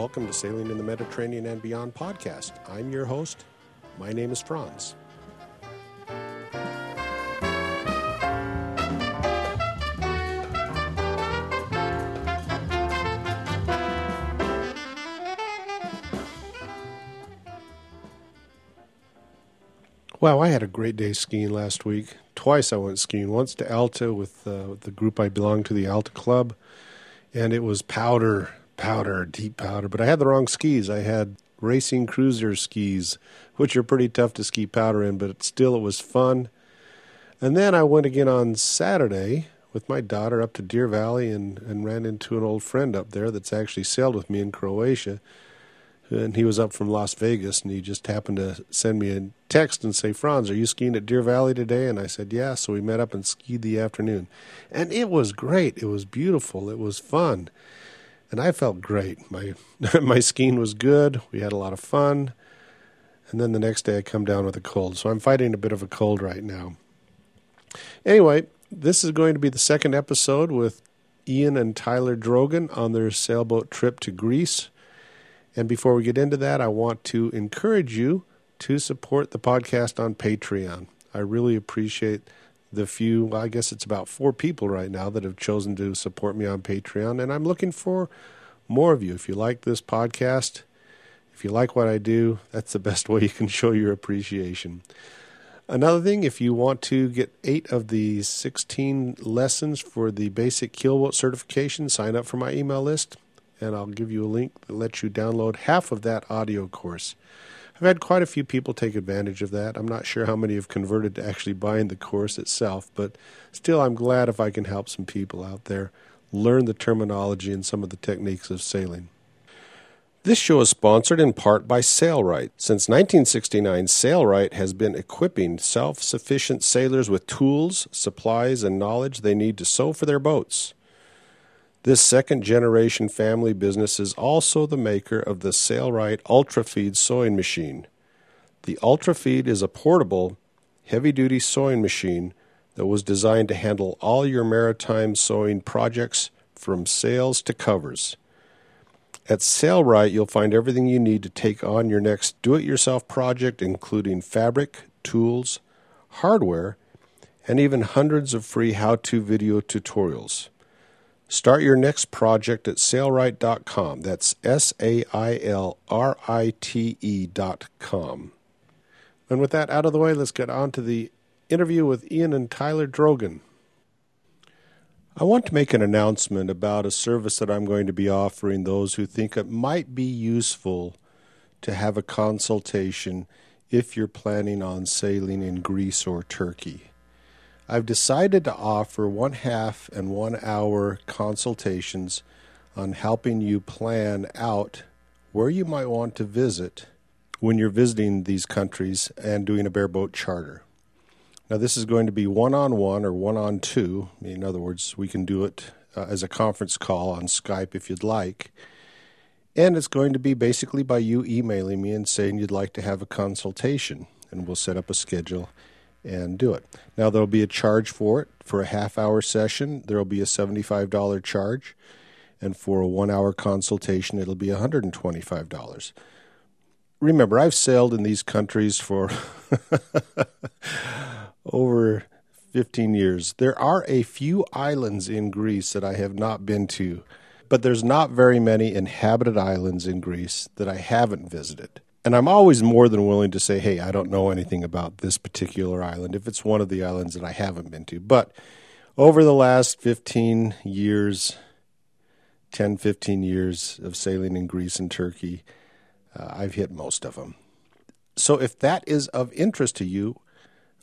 Welcome to Sailing in the Mediterranean and Beyond podcast. I'm your host. My name is Franz. Wow, I had a great day skiing last week. Twice I went skiing. Once to Alta with uh, the group I belong to, the Alta Club, and it was powder, powder, deep powder. But I had the wrong skis. I had racing cruiser skis, which are pretty tough to ski powder in, but still it was fun. And then I went again on Saturday with my daughter up to Deer Valley and, and ran into an old friend up there that's actually sailed with me in Croatia and he was up from Las Vegas, and he just happened to send me a text and say, "Franz, are you skiing at Deer Valley today?" And I said, "Yeah." So we met up and skied the afternoon, and it was great. It was beautiful. It was fun, and I felt great. My my skiing was good. We had a lot of fun, and then the next day I come down with a cold, so I'm fighting a bit of a cold right now. Anyway, this is going to be the second episode with Ian and Tyler Drogan on their sailboat trip to Greece. And before we get into that, I want to encourage you to support the podcast on Patreon. I really appreciate the few, well, I guess it's about four people right now that have chosen to support me on Patreon. And I'm looking for more of you. If you like this podcast, if you like what I do, that's the best way you can show your appreciation. Another thing, if you want to get eight of the 16 lessons for the basic keelboat certification, sign up for my email list and I'll give you a link that lets you download half of that audio course. I've had quite a few people take advantage of that. I'm not sure how many have converted to actually buying the course itself, but still, I'm glad if I can help some people out there learn the terminology and some of the techniques of sailing. This show is sponsored in part by Sailrite. Since 1969, Sailrite has been equipping self sufficient sailors with tools, supplies, and knowledge they need to sew for their boats. This second generation family business is also the maker of the Sailrite UltraFeed sewing machine. The UltraFeed is a portable, heavy duty sewing machine that was designed to handle all your maritime sewing projects from sails to covers. At Sailrite, you'll find everything you need to take on your next do it yourself project, including fabric, tools, hardware, and even hundreds of free how to video tutorials. Start your next project at sailrite.com. That's S A I L R I T E.com. And with that out of the way, let's get on to the interview with Ian and Tyler Drogan. I want to make an announcement about a service that I'm going to be offering those who think it might be useful to have a consultation if you're planning on sailing in Greece or Turkey. I've decided to offer one half and one hour consultations on helping you plan out where you might want to visit when you're visiting these countries and doing a bareboat charter. Now, this is going to be one on one or one on two. In other words, we can do it uh, as a conference call on Skype if you'd like. And it's going to be basically by you emailing me and saying you'd like to have a consultation, and we'll set up a schedule and do it. Now, there'll be a charge for it. For a half hour session, there'll be a $75 charge. And for a one hour consultation, it'll be $125. Remember, I've sailed in these countries for over 15 years. There are a few islands in Greece that I have not been to, but there's not very many inhabited islands in Greece that I haven't visited and I'm always more than willing to say, hey, I don't know anything about this particular island if it's one of the islands that I haven't been to. But over the last 15 years, 10, 15 years of sailing in Greece and Turkey, uh, I've hit most of them. So if that is of interest to you,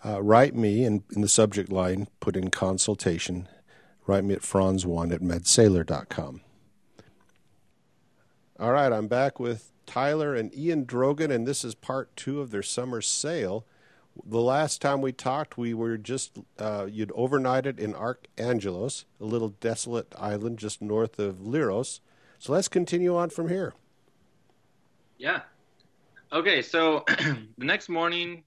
uh, write me and in the subject line, put in consultation. Write me at franz1 at medsailor.com. All right, I'm back with Tyler and Ian Drogan, and this is part two of their summer sail. The last time we talked, we were just, uh, you'd overnighted in Archangelos, a little desolate island just north of Leros. So let's continue on from here. Yeah. Okay, so the next morning,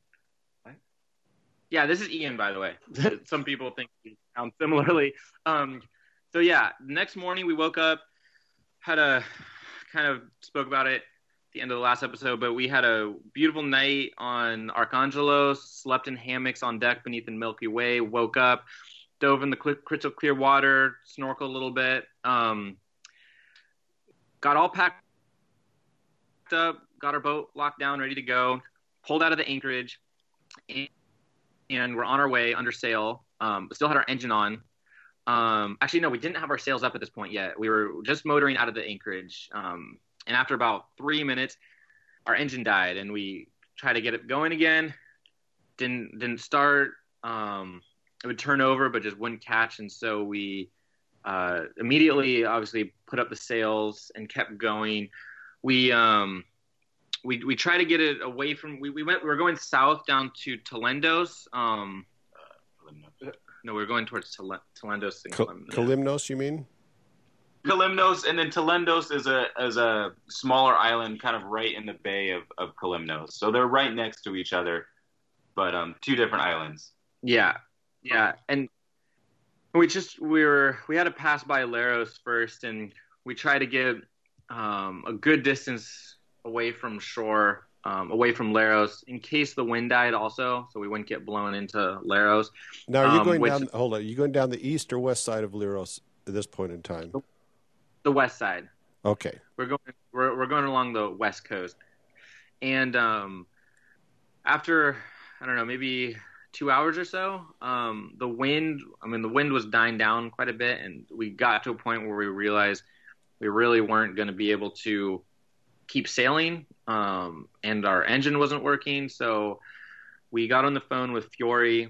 yeah, this is Ian, by the way. Some people think we sound similarly. Um, so yeah, the next morning we woke up, had a kind of spoke about it at the end of the last episode, but we had a beautiful night on Archangelos, slept in hammocks on deck beneath the Milky Way, woke up, dove in the crystal clear water, snorkeled a little bit, um, got all packed up, got our boat locked down, ready to go, pulled out of the anchorage, and, and we're on our way under sail. Um, still had our engine on. Um, actually, no, we didn't have our sails up at this point yet. We were just motoring out of the anchorage. Um, and after about three minutes, our engine died, and we tried to get it going again. Didn't didn't start. Um, it would turn over, but just wouldn't catch. And so we uh, immediately, obviously, put up the sails and kept going. We um, we we tried to get it away from. We, we went. We were going south down to Telendos. Um, no, we are going towards Tal- Telendos and Kalymnos. You mean? Kalymnos, and then Telendos is a is a smaller island, kind of right in the bay of of Kalymnos. So they're right next to each other, but um, two different islands. Yeah, yeah, and we just we were we had to pass by Leros first, and we tried to get um, a good distance away from shore, um, away from Leros, in case the wind died also, so we wouldn't get blown into Leros. Now, are you um, going which, down? Hold on, are you going down the east or west side of Leros at this point in time? The west side. Okay. We're going. We're we're going along the west coast, and um, after I don't know, maybe two hours or so, um, the wind. I mean, the wind was dying down quite a bit, and we got to a point where we realized we really weren't going to be able to keep sailing, um, and our engine wasn't working. So we got on the phone with Fiore,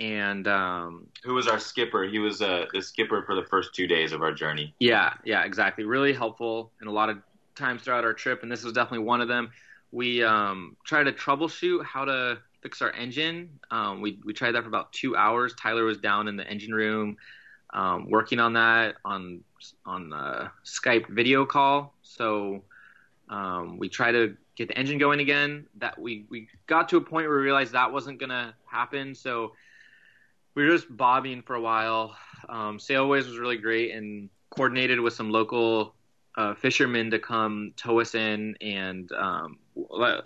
and um, who was our skipper? He was uh, the skipper for the first two days of our journey. Yeah, yeah, exactly. Really helpful in a lot of times throughout our trip, and this was definitely one of them. We um, tried to troubleshoot how to fix our engine. Um, we we tried that for about two hours. Tyler was down in the engine room um, working on that on on uh, Skype video call. So um, we tried to get the engine going again. That we we got to a point where we realized that wasn't gonna happen. So we were just bobbing for a while. Um, Sailways was really great and coordinated with some local uh, fishermen to come tow us in, and um,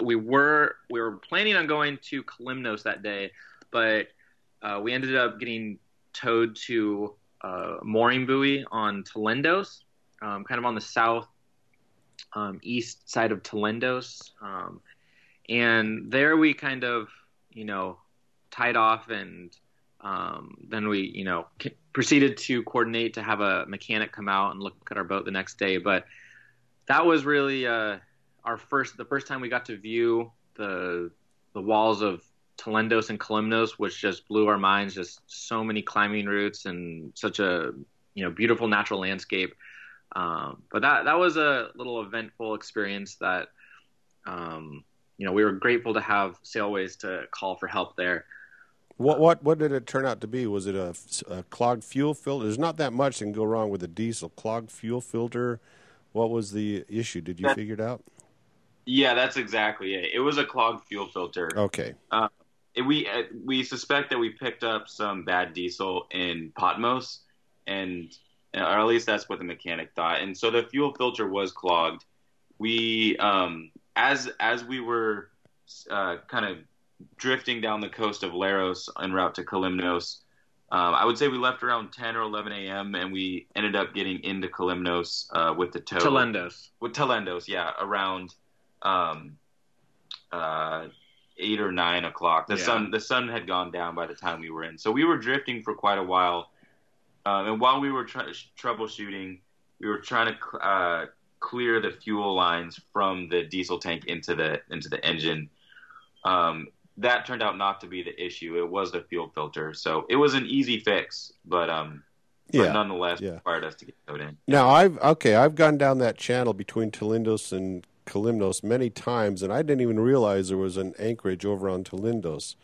we were we were planning on going to Kalymnos that day, but uh, we ended up getting towed to uh, mooring buoy on Telendos, um, kind of on the south um, east side of Telendos, um, and there we kind of you know tied off and um, then we, you know, c- proceeded to coordinate to have a mechanic come out and look at our boat the next day. But that was really uh, our first, the first time we got to view the the walls of Telendos and Kalymnos, which just blew our minds. Just so many climbing routes and such a you know beautiful natural landscape. Um, but that that was a little eventful experience that um, you know we were grateful to have Sailways to call for help there. What what what did it turn out to be? Was it a, a clogged fuel filter? There's not that much that can go wrong with a diesel clogged fuel filter. What was the issue? Did you that, figure it out? Yeah, that's exactly it. It was a clogged fuel filter. Okay. Uh, we uh, we suspect that we picked up some bad diesel in Patmos, and or at least that's what the mechanic thought. And so the fuel filter was clogged. We um, as as we were uh, kind of drifting down the coast of Leros en route to Kalymnos. Um, I would say we left around 10 or 11 a.m. and we ended up getting into Kalymnos uh, with the tow. Telendos. With Telendos, yeah, around um, uh, eight or nine o'clock. The yeah. sun the sun had gone down by the time we were in, so we were drifting for quite a while. Um, and while we were tr- troubleshooting, we were trying to uh, clear the fuel lines from the diesel tank into the into the engine. Um, that turned out not to be the issue. It was the fuel filter, so it was an easy fix, but um, yeah, but nonetheless yeah. required us to get towed in. Now I've okay, I've gone down that channel between Telendos and Kalymnos many times, and I didn't even realize there was an anchorage over on Telendos.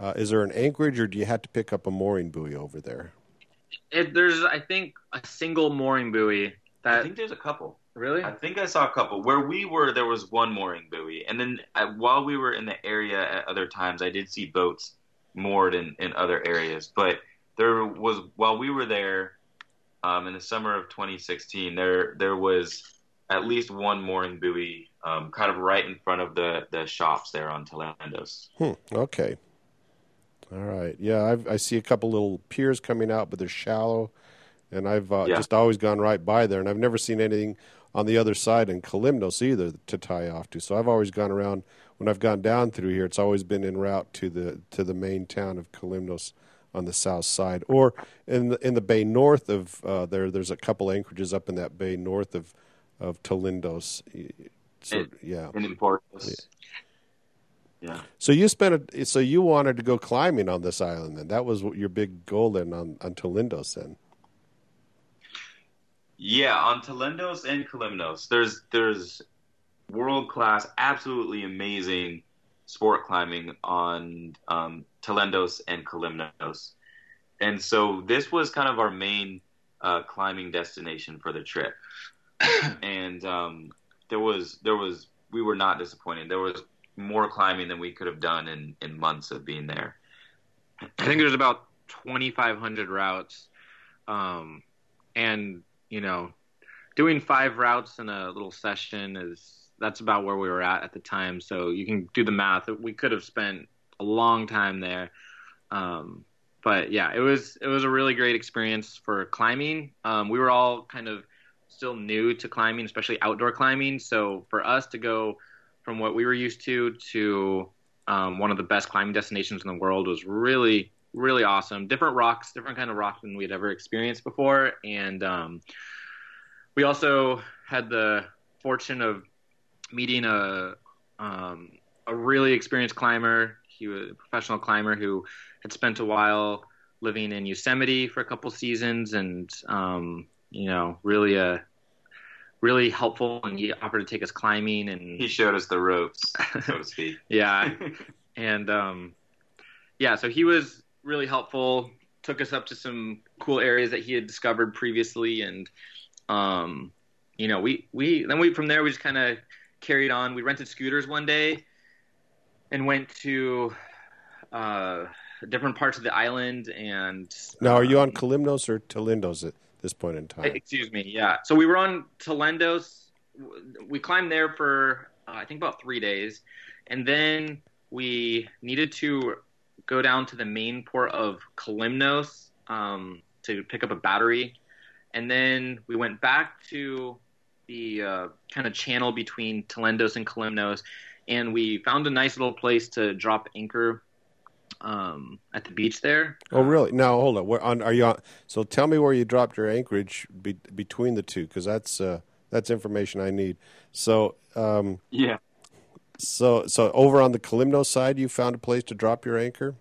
Uh, is there an anchorage, or do you have to pick up a mooring buoy over there? It, there's, I think, a single mooring buoy. That I think there's a couple. Really? I think I saw a couple. Where we were, there was one mooring buoy, and then uh, while we were in the area at other times, I did see boats moored in, in other areas. But there was while we were there um, in the summer of 2016, there there was at least one mooring buoy, um, kind of right in front of the the shops there on Telendos. Hmm. Okay. All right. Yeah, I've, i see a couple little piers coming out, but they're shallow, and I've uh, yeah. just always gone right by there, and I've never seen anything on the other side in Kalymnos either to tie off to. So I've always gone around when I've gone down through here. It's always been en route to the to the main town of Kalymnos on the south side, or in the in the bay north of uh, there. There's a couple anchorages up in that bay north of of Telendos. So, yeah, in Portos. Yeah. So you spent a, so you wanted to go climbing on this island, then that was your big goal then on on Telendos then. Yeah, on Telendos and Kalymnos, there's there's world class, absolutely amazing sport climbing on um, Telendos and Kalymnos, and so this was kind of our main uh, climbing destination for the trip. and um, there was there was we were not disappointed. There was more climbing than we could have done in in months of being there. I think there's about 2,500 routes, um, and you know, doing five routes in a little session is that's about where we were at at the time. So you can do the math. We could have spent a long time there. Um, but yeah, it was it was a really great experience for climbing. Um, we were all kind of still new to climbing, especially outdoor climbing. So for us to go from what we were used to to um, one of the best climbing destinations in the world was really really awesome. Different rocks, different kind of rock than we'd ever experienced before, and um, we also had the fortune of meeting a um, a really experienced climber. He was a professional climber who had spent a while living in Yosemite for a couple seasons, and um, you know, really a really helpful and he offered to take us climbing and he showed us the ropes so to speak yeah and um yeah so he was really helpful took us up to some cool areas that he had discovered previously and um you know we we then we from there we just kind of carried on we rented scooters one day and went to uh different parts of the island and now are you on Kalymnos or Telendos this point in time. Excuse me. Yeah. So we were on Telendos. We climbed there for uh, I think about three days, and then we needed to go down to the main port of Kalymnos um, to pick up a battery, and then we went back to the uh, kind of channel between Telendos and Kalymnos, and we found a nice little place to drop anchor um, at the beach there. Oh, really? Now hold on. Where on are you on? So tell me where you dropped your anchorage be, between the two, because that's uh, that's information I need. So um, yeah. So so over on the Kalymnos side, you found a place to drop your anchor.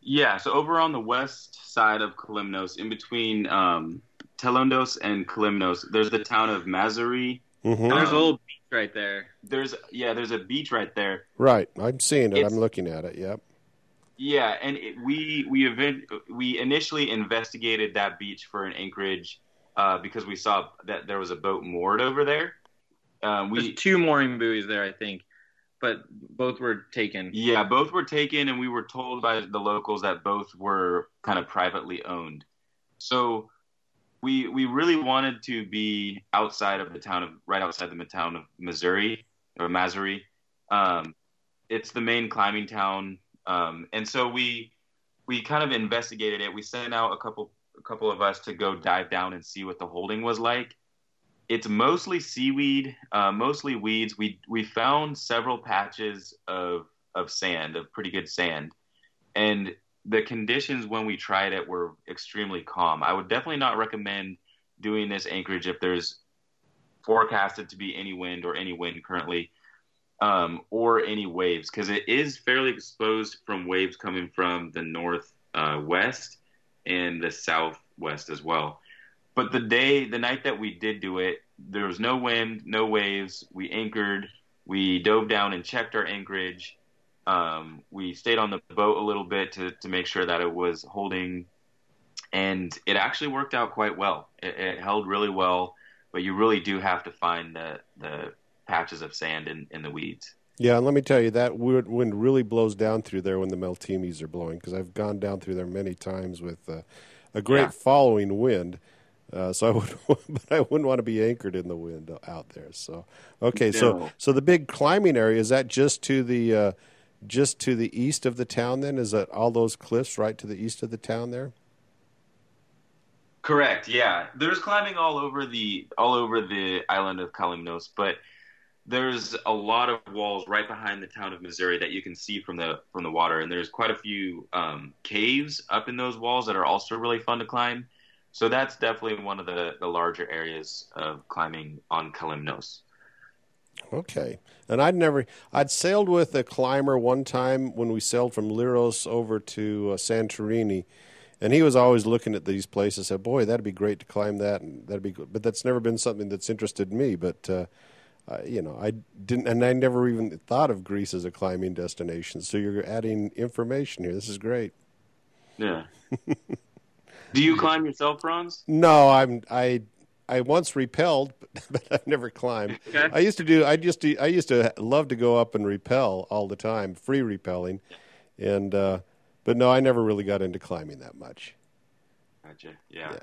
Yeah. So over on the west side of Kalymnos, in between um, Telendos and Kalymnos, there's the town of Mazari. Mm-hmm. there's a little beach right there. There's yeah, there's a beach right there. Right, I'm seeing it. It's, I'm looking at it. Yep. Yeah, and it, we we event, we initially investigated that beach for an anchorage uh, because we saw that there was a boat moored over there. Um, we There's two mooring buoys there, I think, but both were taken. Yeah, both were taken, and we were told by the locals that both were kind of privately owned. So we we really wanted to be outside of the town of right outside the town of Masouri or Mazari. Um, it's the main climbing town um, and so we we kind of investigated it. We sent out a couple a couple of us to go dive down and see what the holding was like. It's mostly seaweed, uh, mostly weeds. We we found several patches of of sand, of pretty good sand, and the conditions when we tried it were extremely calm. I would definitely not recommend doing this anchorage if there's forecasted to be any wind or any wind currently um, or any waves because it is fairly exposed from waves coming from the north uh, and the southwest as well. But the day, the night that we did do it, there was no wind, no waves. We anchored. We dove down and checked our anchorage. Um, we stayed on the boat a little bit to, to make sure that it was holding, and it actually worked out quite well. It, it held really well, but you really do have to find the the patches of sand in, in the weeds. Yeah, and let me tell you that wind really blows down through there when the Meltemis are blowing because I've gone down through there many times with uh, a great yeah. following wind. Uh, so I would, but I wouldn't want to be anchored in the wind out there. So okay, no. so so the big climbing area is that just to the uh, just to the east of the town? Then is that all those cliffs right to the east of the town there? Correct. Yeah, there's climbing all over the all over the island of Kalymnos, but there's a lot of walls right behind the town of Masouri that you can see from the from the water, and there's quite a few um, caves up in those walls that are also really fun to climb. So that's definitely one of the, the larger areas of climbing on Kalymnos. Okay, and I'd never I'd sailed with a climber one time when we sailed from Leros over to uh, Santorini, and he was always looking at these places. Said, "Boy, that'd be great to climb that, and that'd be good." But that's never been something that's interested me. But uh, uh, you know, I didn't, and I never even thought of Greece as a climbing destination. So you're adding information here. This is great. Yeah. Do you climb yourself, Franz? No, I'm I I once rappelled, but I've never climbed. Okay. I used to do. I used to. I used to love to go up and rappel all the time, free rappelling, and uh, but no, I never really got into climbing that much. Gotcha. Yeah. yeah.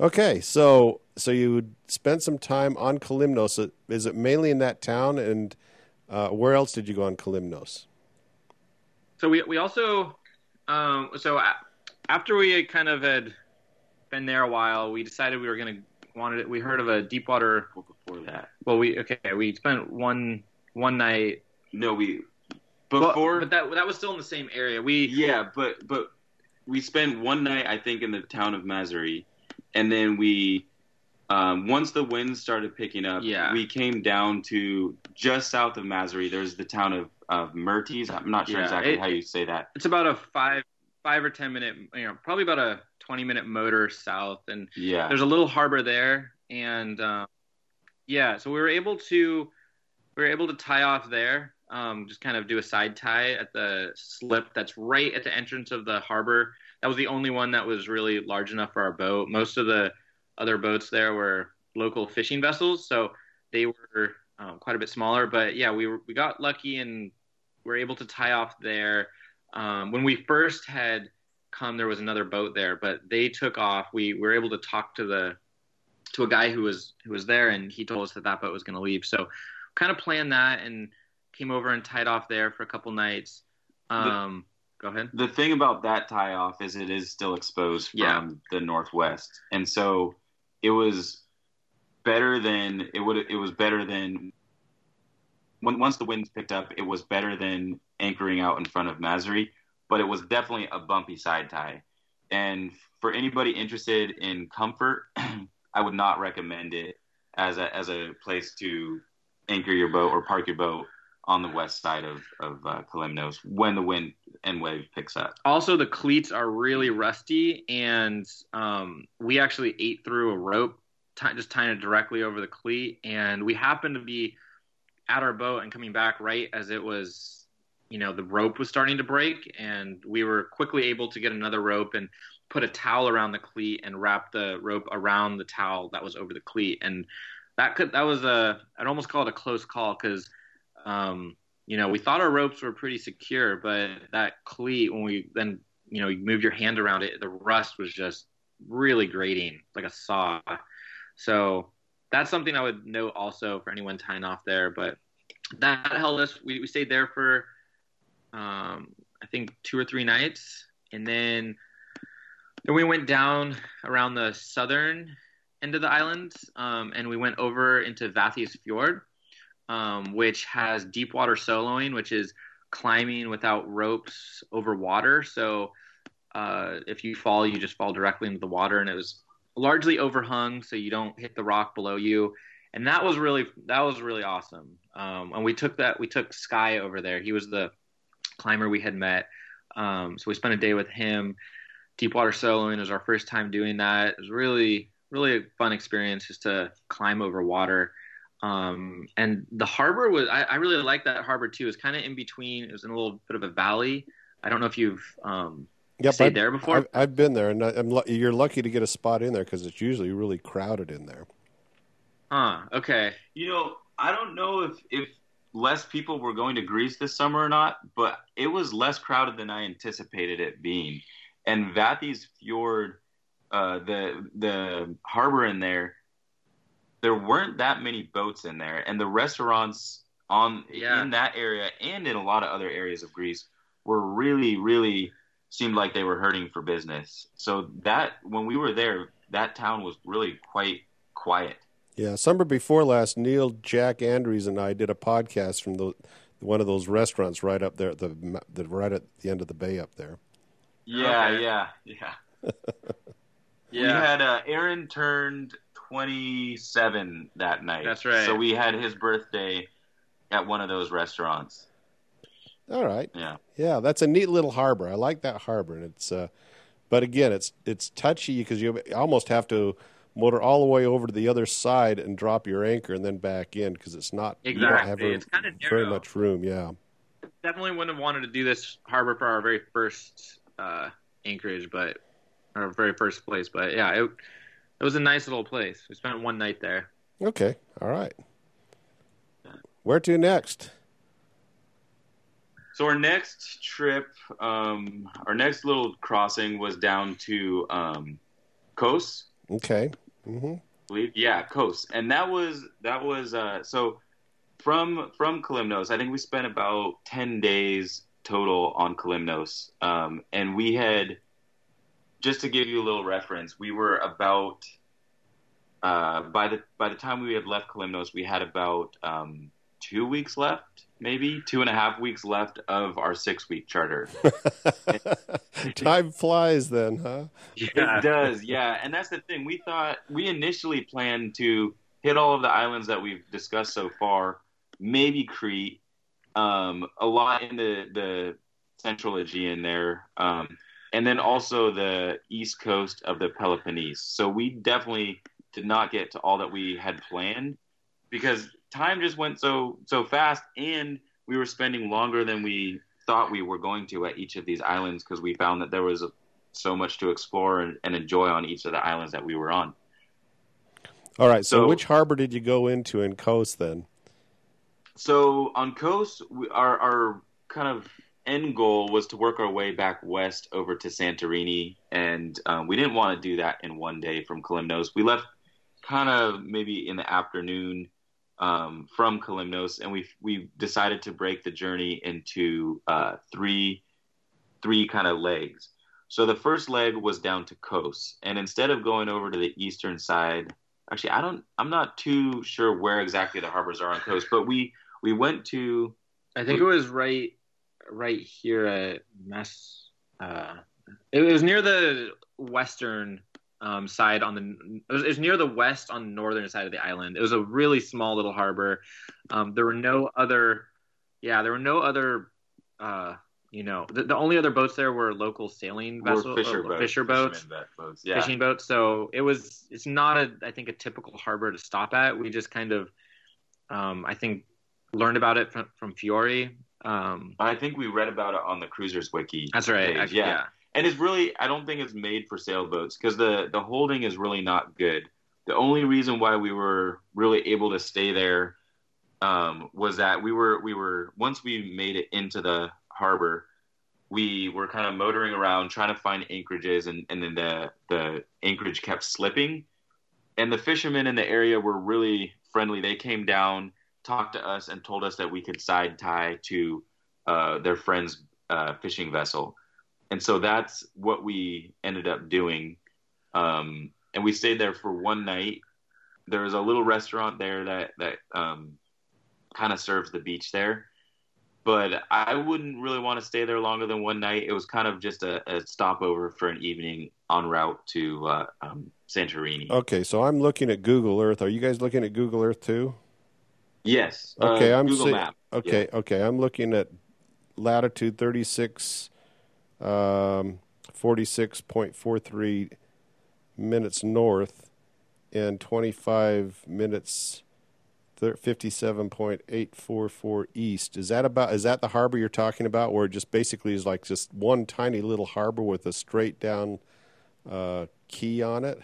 Okay, so so you spent some time on Kalymnos. Is it mainly in that town, and uh, where else did you go on Kalymnos? So we we also um, so after we had kind of had been there a while, we decided we were going to wanted it. We heard of a deep water before that. Well, we okay. We spent one one night. No, we before, but, but that that was still in the same area. We yeah, but but we spent one night I think in the town of Masary, and then we um, once the winds started picking up, yeah. we came down to just south of Masary. There's the town of of Myrtes. I'm not sure yeah, exactly it, how you say that. It's about a five five or ten minute, you know, probably about a twenty minute motor south, and yeah, there's a little harbor there, and um, yeah, so we were able to we were able to tie off there, um, just kind of do a side tie at the slip that's right at the entrance of the harbor. That was the only one that was really large enough for our boat. Most of the other boats there were local fishing vessels, so they were um, quite a bit smaller. But yeah, we were, we got lucky and were able to tie off there. Um, when we first had come, there was another boat there, but they took off. We were able to talk to the to a guy who was who was there, and he told us that that boat was going to leave. So, kind of planned that and came over and tied off there for a couple nights. Um, the, go ahead. The thing about that tie off is it is still exposed from yeah. the northwest, and so it was better than it would. It was better than when, once the winds picked up, it was better than anchoring out in front of Masary, but it was definitely a bumpy side tie. And for anybody interested in comfort, I would not recommend it as a as a place to anchor your boat or park your boat on the west side of of uh, Kalymnos when the wind and wave picks up. Also, the cleats are really rusty, and um, we actually ate through a rope, t- just tying it directly over the cleat, and we happened to be at our boat and coming back right as it was, you know, the rope was starting to break, and we were quickly able to get another rope and put a towel around the cleat and wrap the rope around the towel that was over the cleat, and that could that was a I'd almost call it a close call because, um, you know, we thought our ropes were pretty secure, but that cleat when we then you know you moved your hand around it, the rust was just really grating like a saw. So that's something I would note also for anyone tying off there. But that held us. We, we stayed there for um, I think two or three nights, and then then we went down around the southern end of the island, um, and we went over into Vathias Fjord, um, which has deep water soloing, which is climbing without ropes over water. So uh, if you fall, you just fall directly into the water, and it was largely overhung, so you don't hit the rock below you. And that was really that was really awesome. Um, and we took that we took Sky over there. He was the climber we had met. Um, so we spent a day with him. Deepwater soloing was our first time doing that. It was really really a fun experience just to climb over water. Um, and the harbor was I, I really like that harbor too. It was kind of in between. It was in a little bit of a valley. I don't know if you've um, Yep, stayed I've, there before? I've, I've, been there, and I'm, you're lucky to get a spot in there because it's usually really crowded in there. Huh. Okay. You know, I don't know if if less people were going to Greece this summer or not, but it was less crowded than I anticipated it being. And Vathi's Fjord uh, the the harbor in there, there weren't that many boats in there, and the restaurants on yeah. in that area and in a lot of other areas of Greece were really, really seemed like they were hurting for business. So that when we were there, that town was really quite quiet. Yeah, summer before last, Neil, Jack Andrews, and I did a podcast from the one of those restaurants right up there, the, the right at the end of the bay up there. Yeah, okay. yeah, yeah. yeah. We had uh, Aaron turned 27 that night. That's right. So we had his birthday at one of those restaurants. All right. Yeah. Yeah, that's a neat little harbor. I like that harbor, and it's. Uh, but again, it's it's touchy because you almost have to motor all the way over to the other side and drop your anchor and then back in because it's not exactly. You don't have very, it's kind of very much room. Yeah. Definitely wouldn't have wanted to do this harbor for our very first uh, anchorage, but our very first place. But yeah, it it was a nice little place. We spent one night there. Okay. All right. Where to next? So our next trip, um, our next little crossing was down to um, Kos. Okay. Mm-hmm. Believe yeah, Kos, and that was that was uh, so from from Kalymnos. I think we spent about ten days total on Kalymnos, um, and we had just to give you a little reference, we were about uh, by the by the time we had left Kalymnos, we had about um, two weeks left maybe two and a half weeks left of our six week charter. Time flies then, huh? Yeah. It does, yeah. And that's the thing. We thought we initially planned to hit all of the islands that we've discussed so far, maybe Crete, um, a lot in the, the central Aegean there, um, and then also the east coast of the Peloponnese. So we definitely did not get to all that we had planned because time just went so so fast, and we were spending longer than we thought we were going to at each of these islands because we found that there was so much to explore and, and, enjoy on each of the islands that we were on. All right. So, so which harbor did you go into in Kos then? So on Kos, we, our our kind of end goal was to work our way back west over to Santorini, and um, we didn't want to do that in one day from Kalymnos. We left kind of maybe in the afternoon um, from Kalymnos, and we we decided to break the journey into uh, three three kind of legs. So the first leg was down to Kos, and instead of going over to the eastern side, actually I don't I'm not too sure where exactly the harbors are on Kos, but we we went to I think it was right right here at Mess. Uh, it was near the western um, side on the it was, it was, near the west on the northern side of the island. It was a really small little harbor. Um, there were no other, yeah, there were no other. Uh, you know, the, the only other boats there were local sailing vessels, fisher, uh, boats, fisher boats, boats yeah. fishing boats. So it was, it's not a, I think, a typical harbor to stop at. We just kind of, um, I think, learned about it from, from Fiore. Um, I think we read about it on the Cruisers Wiki. That's right. Actually, yeah. yeah and it's really I don't think it's made for sailboats because the the holding is really not good. The only reason why we were really able to stay there um, was that we were we were once we made it into the harbor, we were kind of motoring around trying to find anchorages, and and then the the anchorage kept slipping, and the fishermen in the area were really friendly. They came down, talked to us, and told us that we could side tie to uh, their friend's uh, fishing vessel and so that's what we ended up doing. Um, and we stayed there for one night. There was a little restaurant there that that um, kind of serves the beach there, but I wouldn't really want to stay there longer than one night. It was kind of just a, a stopover for an evening en route to uh, um, Santorini. Okay, so I'm looking at Google Earth. Are you guys looking at Google Earth too? Yes. Okay, uh, I'm Google Map. Okay, yeah. okay, I'm looking at latitude 36 um, 46.43 minutes north and 25 minutes 57.844 east. Is that about is that the harbor you're talking about where it just basically is like just one tiny little harbor with a straight down uh, quay on it?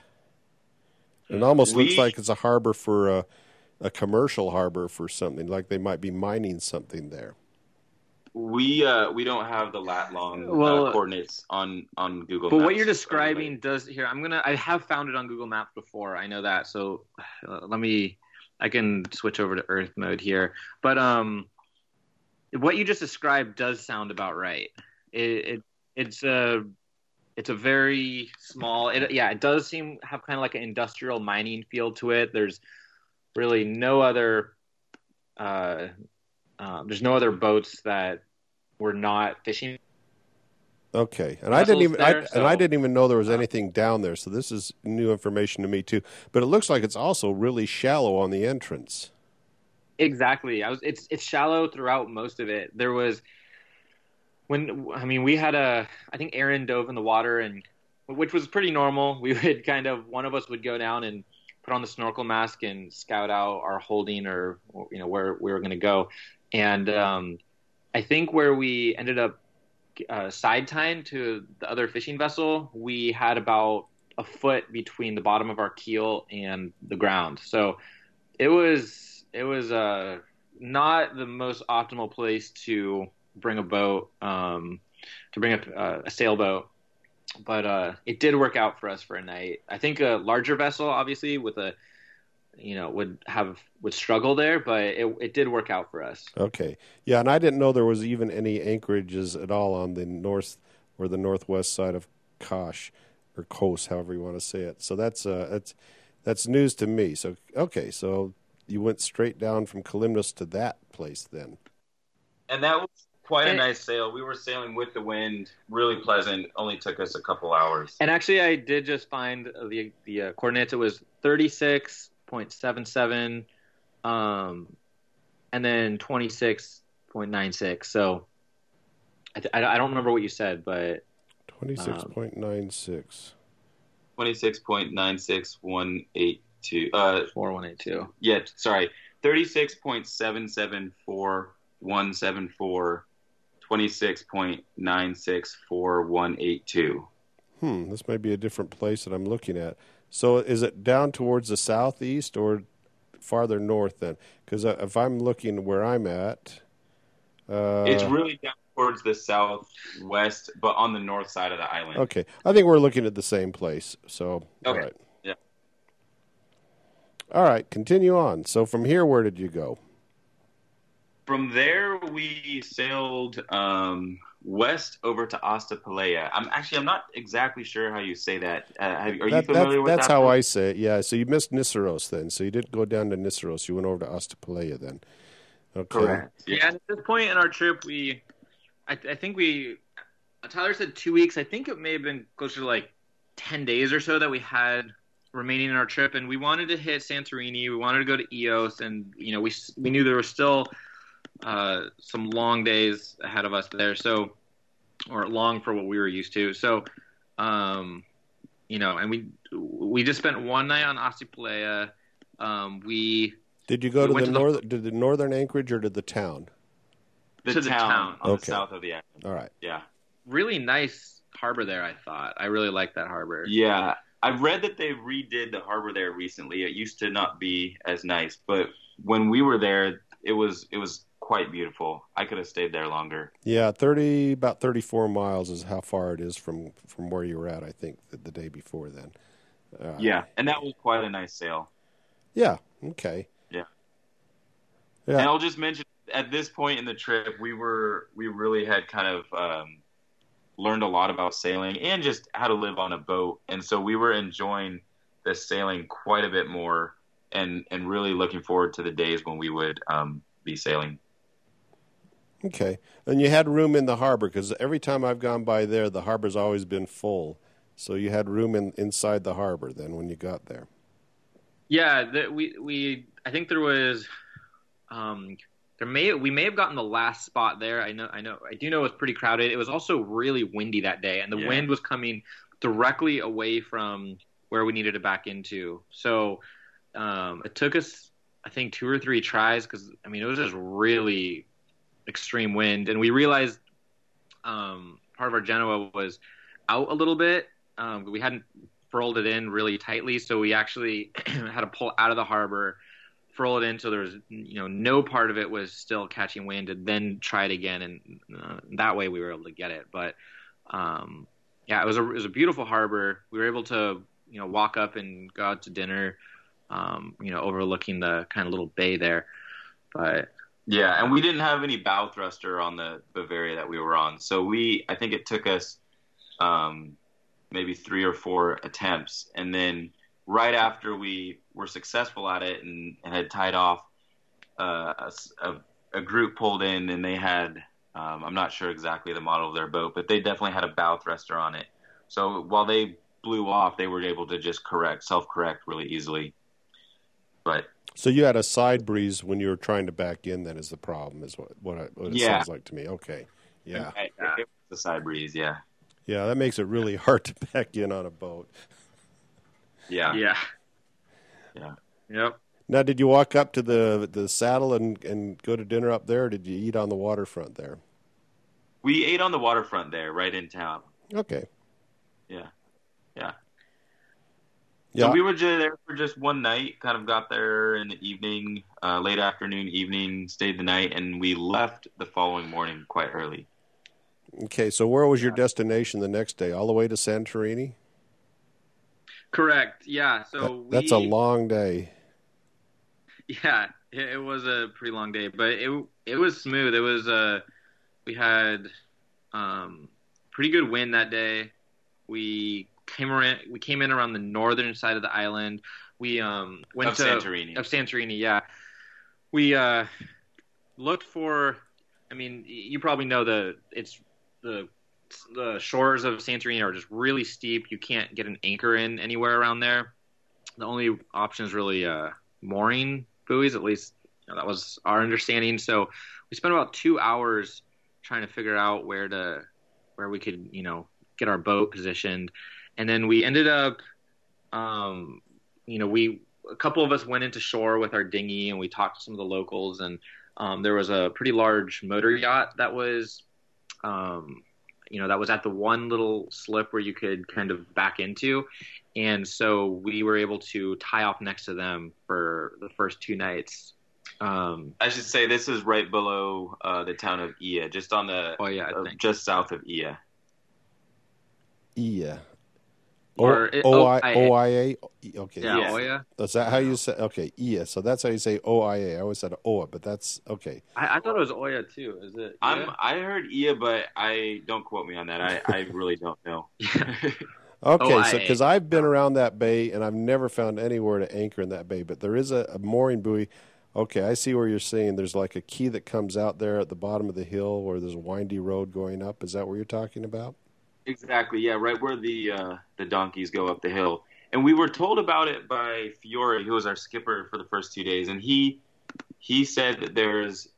It almost we, looks like it's a harbor for a, a commercial harbor for something like they might be mining something there. We uh, we don't have the lat long uh, well, uh, coordinates on on Google. Maps, but Maps what you're describing does here. I'm gonna. I have found it on Google Maps before. I know that. So uh, let me. I can switch over to Earth mode here. But um, what you just described does sound about right. It, it it's a it's a very small. It, yeah, it does seem have kind of like an industrial mining feel to it. There's really no other. Uh, uh, there's no other boats that were not fishing. Okay, and I didn't even there, I, so, and I didn't even know there was uh, anything down there. So this is new information to me too. But it looks like it's also really shallow on the entrance. Exactly. I was. It's it's shallow throughout most of it. There was when I mean we had a I think Aaron dove in the water and which was pretty normal. We would kind of one of us would go down and put on the snorkel mask and scout out our holding or you know where we were going to go. And um, I think where we ended up uh, side tying to the other fishing vessel, we had about a foot between the bottom of our keel and the ground. So it was it was uh, not the most optimal place to bring a boat, um, to bring a, a sailboat. But uh, it did work out for us for a night. I think a larger vessel, obviously, with a you know would have would struggle there, but it it did work out for us. Okay, yeah, and I didn't know there was even any anchorages at all on the north or the northwest side of Kosh or Kos, however you want to say it. So that's uh, that's that's news to me. So okay, so you went straight down from Kalymnos to that place then. And that was quite and, a nice sail. We were sailing with the wind, really pleasant. Only took us a couple hours. And actually, I did just find the the uh, coordinates. It was thirty six point seven seven, um, and then twenty six point nine six. So I, th- I don't remember what you said, but twenty six point nine six. Twenty six point nine six one eight two. Uh, four one eight two. Yeah, sorry. Thirty six point seven seven four one seven four 26.964182. Hmm, this might be a different place that I'm looking at. So is it down towards the southeast or farther north then? Because uh, if I'm looking where I'm at, uh, it's really down towards the southwest, but on the north side of the island. Okay, I think we're looking at the same place. So okay. all right, yeah. All right, continue on. So from here, where did you go? From there, we sailed um, west over to Ostapalea. I'm actually I'm not exactly sure how you say that. Uh, have, are that, you familiar with that's that? That's how I say it. Yeah. So you missed Nisyros then. So you didn't go down to Nisyros. You went over to Ostapalea then. Okay. Correct. Yeah. At this point in our trip, we, I, I think we, Tyler said two weeks. I think it may have been closer to like ten days or so that we had remaining in our trip, and we wanted to hit Santorini. We wanted to go to Ios, and you know we we knew there was still uh, some long days ahead of us there. So, or long for what we were used to. So, um, you know, and we we just spent one night on Ostapalea. Um, we did you go we to the north? To the northern Anchorage or to the town? The, to town, the town on okay. the south of the island. All right. Yeah. Really nice harbor there. I thought I really liked that harbor. Yeah, I've read that they redid the harbor there recently. It used to not be as nice, but when we were there, it was it was quite beautiful. I could have stayed there longer. Yeah, thirty about thirty four miles is how far it is from from where you were at. I think the, the day before then. Uh, yeah, and that was quite a nice sail. Yeah. Okay. Yeah. Yeah. And I'll just mention at this point in the trip, we were we really had kind of um, learned a lot about sailing and just how to live on a boat, and so we were enjoying the sailing quite a bit more, and and really looking forward to the days when we would um, be sailing. Okay, and you had room in the harbor because every time I've gone by there, the harbor's always been full. So you had room in, inside the harbor then when you got there. Yeah, the, we we I think there was um, there may we may have gotten the last spot there. I know I know I do know it was pretty crowded. It was also really windy that day, and the yeah. wind was coming directly away from where we needed to back into. So um, it took us I think two or three tries because I mean it was just really extreme wind, and we realized um, part of our Genoa was out a little bit. Um, we hadn't furled it in really tightly, so we actually had to pull out of the harbor, furl it in so there was you know no part of it was still catching wind, and then try it again, and uh, that way we were able to get it. But um, yeah, it was a it was a beautiful harbor. We were able to you know walk up and go out to dinner, um, you know, overlooking the kind of little bay there. But yeah, and we didn't have any bow thruster on the Bavaria that we were on, so we I think it took us um, maybe three or four attempts, and then right after we were successful at it and, and had tied off, uh, a, a, group pulled in and they had um, I'm not sure exactly the model of their boat, but they definitely had a bow thruster on it. So while they blew off, they were able to just correct, self correct really easily. But so you had a side breeze when you were trying to back in. Then is the problem? Is what what, it, what it yeah. sounds like to me. Okay, yeah, it, uh, it was the side breeze. Yeah, yeah, that makes it really hard to back in on a boat. Yeah, yeah, yeah. Yep. Now, did you walk up to the the saddle and, and go to dinner up there, or did you eat on the waterfront there? We ate on the waterfront there, right in town. Okay. Yeah. Yeah. Yeah. So we were just there for just one night. Kind of got there in the evening, uh, late afternoon, evening. Stayed the night, and we left the following morning quite early. Okay, so where was your destination the next day? All the way to Santorini. Correct. Yeah. So that, that's we, a long day. Yeah, it, it, was a pretty long day, but it it was smooth. It was uh, we had um, pretty good wind that day. We came around, we came in around the northern side of the island. We um went of to Santorini. of Santorini. Yeah, we uh looked for. I mean, you probably know the it's the the shores of Santorini are just really steep. You can't get an anchor in anywhere around there. The only option is really uh, mooring buoys. At least you know, that was our understanding. So we spent about two hours trying to figure out where to where we could you know get our boat positioned, and then we ended up, um, you know, we a couple of us went into shore with our dinghy and we talked to some of the locals and um, there was a pretty large motor yacht that was um, you know that was at the one little slip where you could kind of back into and so we were able to tie off next to them for the first two nights um, i should say this is right below uh, the town of Ia, just on the oh yeah uh, just south of Ia. Ia. Or OIA. Oh, okay. Yeah, yeah. Oia. Is that how you say? Okay, Ia. So that's how you say OIA. I always said Oa, but that's okay. I, I thought it was Oya too. Is it? I'm. I heard Ia, but I don't quote me on that. I, I really don't know. okay, so because I've been around that bay and I've never found anywhere to anchor in that bay, but there is a, a mooring buoy. Okay, I see where you're saying there's like a quay that comes out there at the bottom of the hill where there's a windy road going up. Is that what you're talking about? Exactly. Yeah, right where the uh, the donkeys go up the hill. And we were told about it by Fiore, who was our skipper for the first two days, and he he said that there's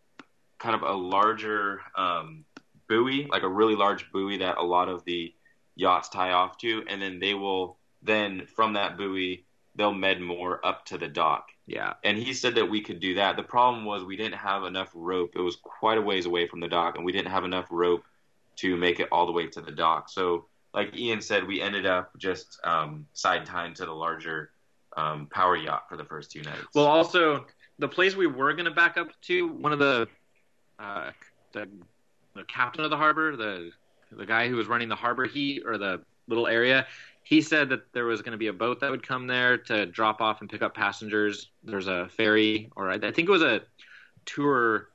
kind of a larger um, buoy, like a really large buoy that a lot of the yachts tie off to, and then they will then from that buoy they'll med moor up to the dock. Yeah. And he said that we could do that. The problem was we didn't have enough rope. It was quite a ways away from the dock, and we didn't have enough rope to make it all the way to the dock. So, like Ian said, we ended up just um, side tying to the larger um, power yacht for the first two nights. Well, also the place we were going to back up to, one of the, uh, the the captain of the harbor, the the guy who was running the harbor, he or the little area, he said that there was going to be a boat that would come there to drop off and pick up passengers. There's a ferry, or I think it was a tour,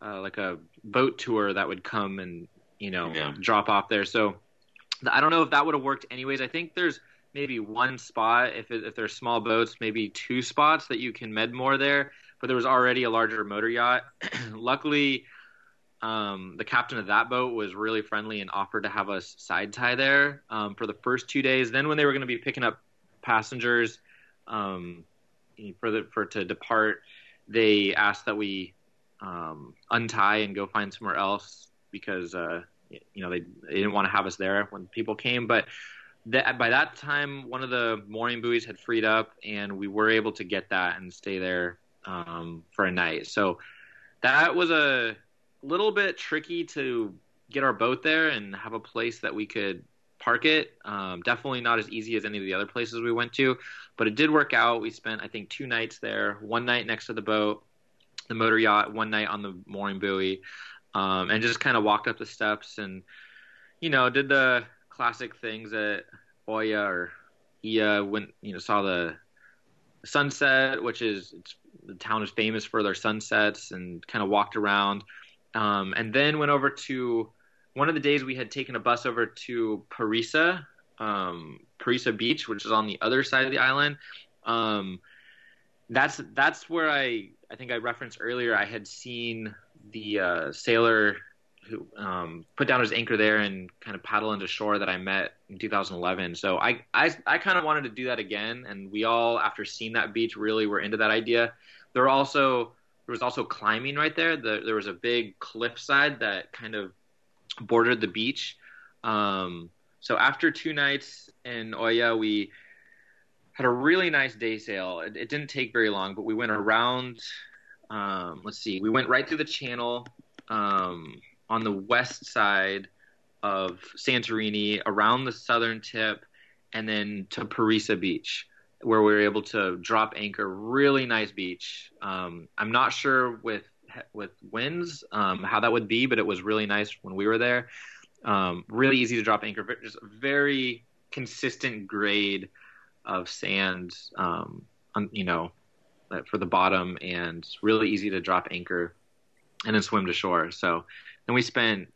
uh, like a boat tour that would come and you know, yeah. drop off there. So I don't know if that would have worked anyways. I think there's maybe one spot if it, if there's small boats, maybe two spots that you can med moor there. But there was already a larger motor yacht. Luckily, um, the captain of that boat was really friendly and offered to have us side tie there um, for the first two days. Then when they were going to be picking up passengers um, for the for to depart, they asked that we um, untie and go find somewhere else because uh, you know they, they didn't want to have us there when people came. But that, by that time, one of the mooring buoys had freed up, and we were able to get that and stay there um, for a night. So that was a little bit tricky to get our boat there and have a place that we could park it. Um, definitely not as easy as any of the other places we went to, but it did work out. We spent I think two nights there. One night next to the boat, the motor yacht. One night on the mooring buoy, um, and just kind of walked up the steps and you know did the classic things that Oya or Ia went you know saw the sunset, which is the town is famous for their sunsets, and kind of walked around, um, and then went over to one of the days we had taken a bus over to Perissa, um, Perissa Beach, which is on the other side of the island. Um, that's that's where I I think I referenced earlier. I had seen the uh, sailor who um, put down his anchor there and kind of paddle into shore that I met in 2011. So I I, I kind of wanted to do that again, and we all after seeing that beach really were into that idea. There were also there was also climbing right there. The, there was a big cliffside that kind of bordered the beach. Um, so after two nights in Oya, we had a really nice day sail. It, it didn't take very long, but we went around. Um, let's see, we went right through the channel um, on the west side of Santorini, around the southern tip, and then to Perissa Beach, where we were able to drop anchor. Really nice beach. Um, I'm not sure with with winds um, how that would be, but it was really nice when we were there. Um, really easy to drop anchor. Just very consistent grade of sand, um, you know, uh, for the bottom, and really easy to drop anchor and then swim to shore. So then we spent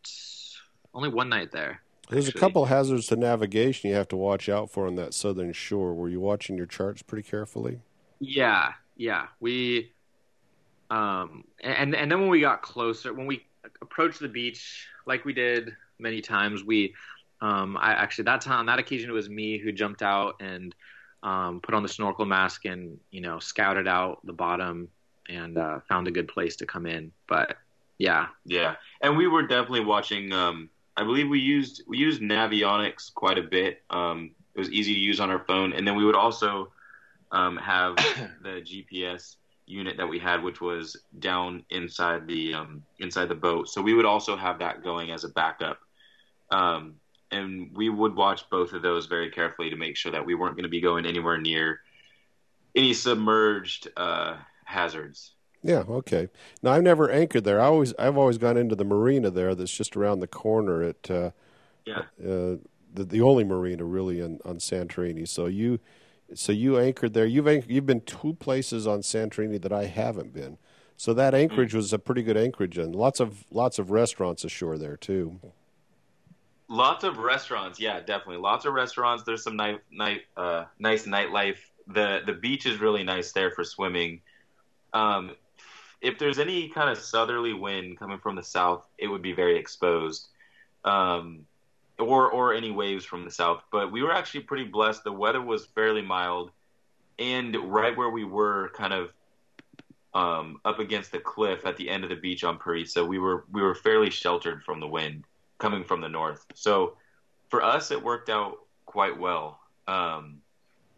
only one night there. There's actually. a couple hazards to navigation you have to watch out for on that southern shore. Were you watching your charts pretty carefully? Yeah, yeah. We um and and then when we got closer, when we approached the beach, like we did many times, we um I actually that time on that occasion it was me who jumped out and um put on the snorkel mask and you know scouted out the bottom and uh, found a good place to come in. But yeah, yeah, and we were definitely watching. Um, I believe we used we used Navionics quite a bit. Um, it was easy to use on our phone, and then we would also um, have the GPS unit that we had, which was down inside the um, inside the boat. So we would also have that going as a backup. Um, and we would watch both of those very carefully to make sure that we weren't going to be going anywhere near any submerged uh, hazards. Yeah, okay. Now I've never anchored there. I always I've always gone into the marina there that's just around the corner at uh, yeah uh, the the only marina really on, on Santorini. So you so you anchored there. You've anchored, you've been two places on Santorini that I haven't been. So that anchorage mm-hmm. was a pretty good anchorage and lots of lots of restaurants ashore there too. Lots of restaurants, yeah, definitely. Lots of restaurants. There's some night night uh, nice nightlife. The the beach is really nice there for swimming. Um, if there's any kind of southerly wind coming from the south, it would be very exposed, um, or or any waves from the south. But we were actually pretty blessed. The weather was fairly mild, and right where we were, kind of um, up against the cliff at the end of the beach on Perissa, we were we were fairly sheltered from the wind coming from the north. So for us, it worked out quite well. Um,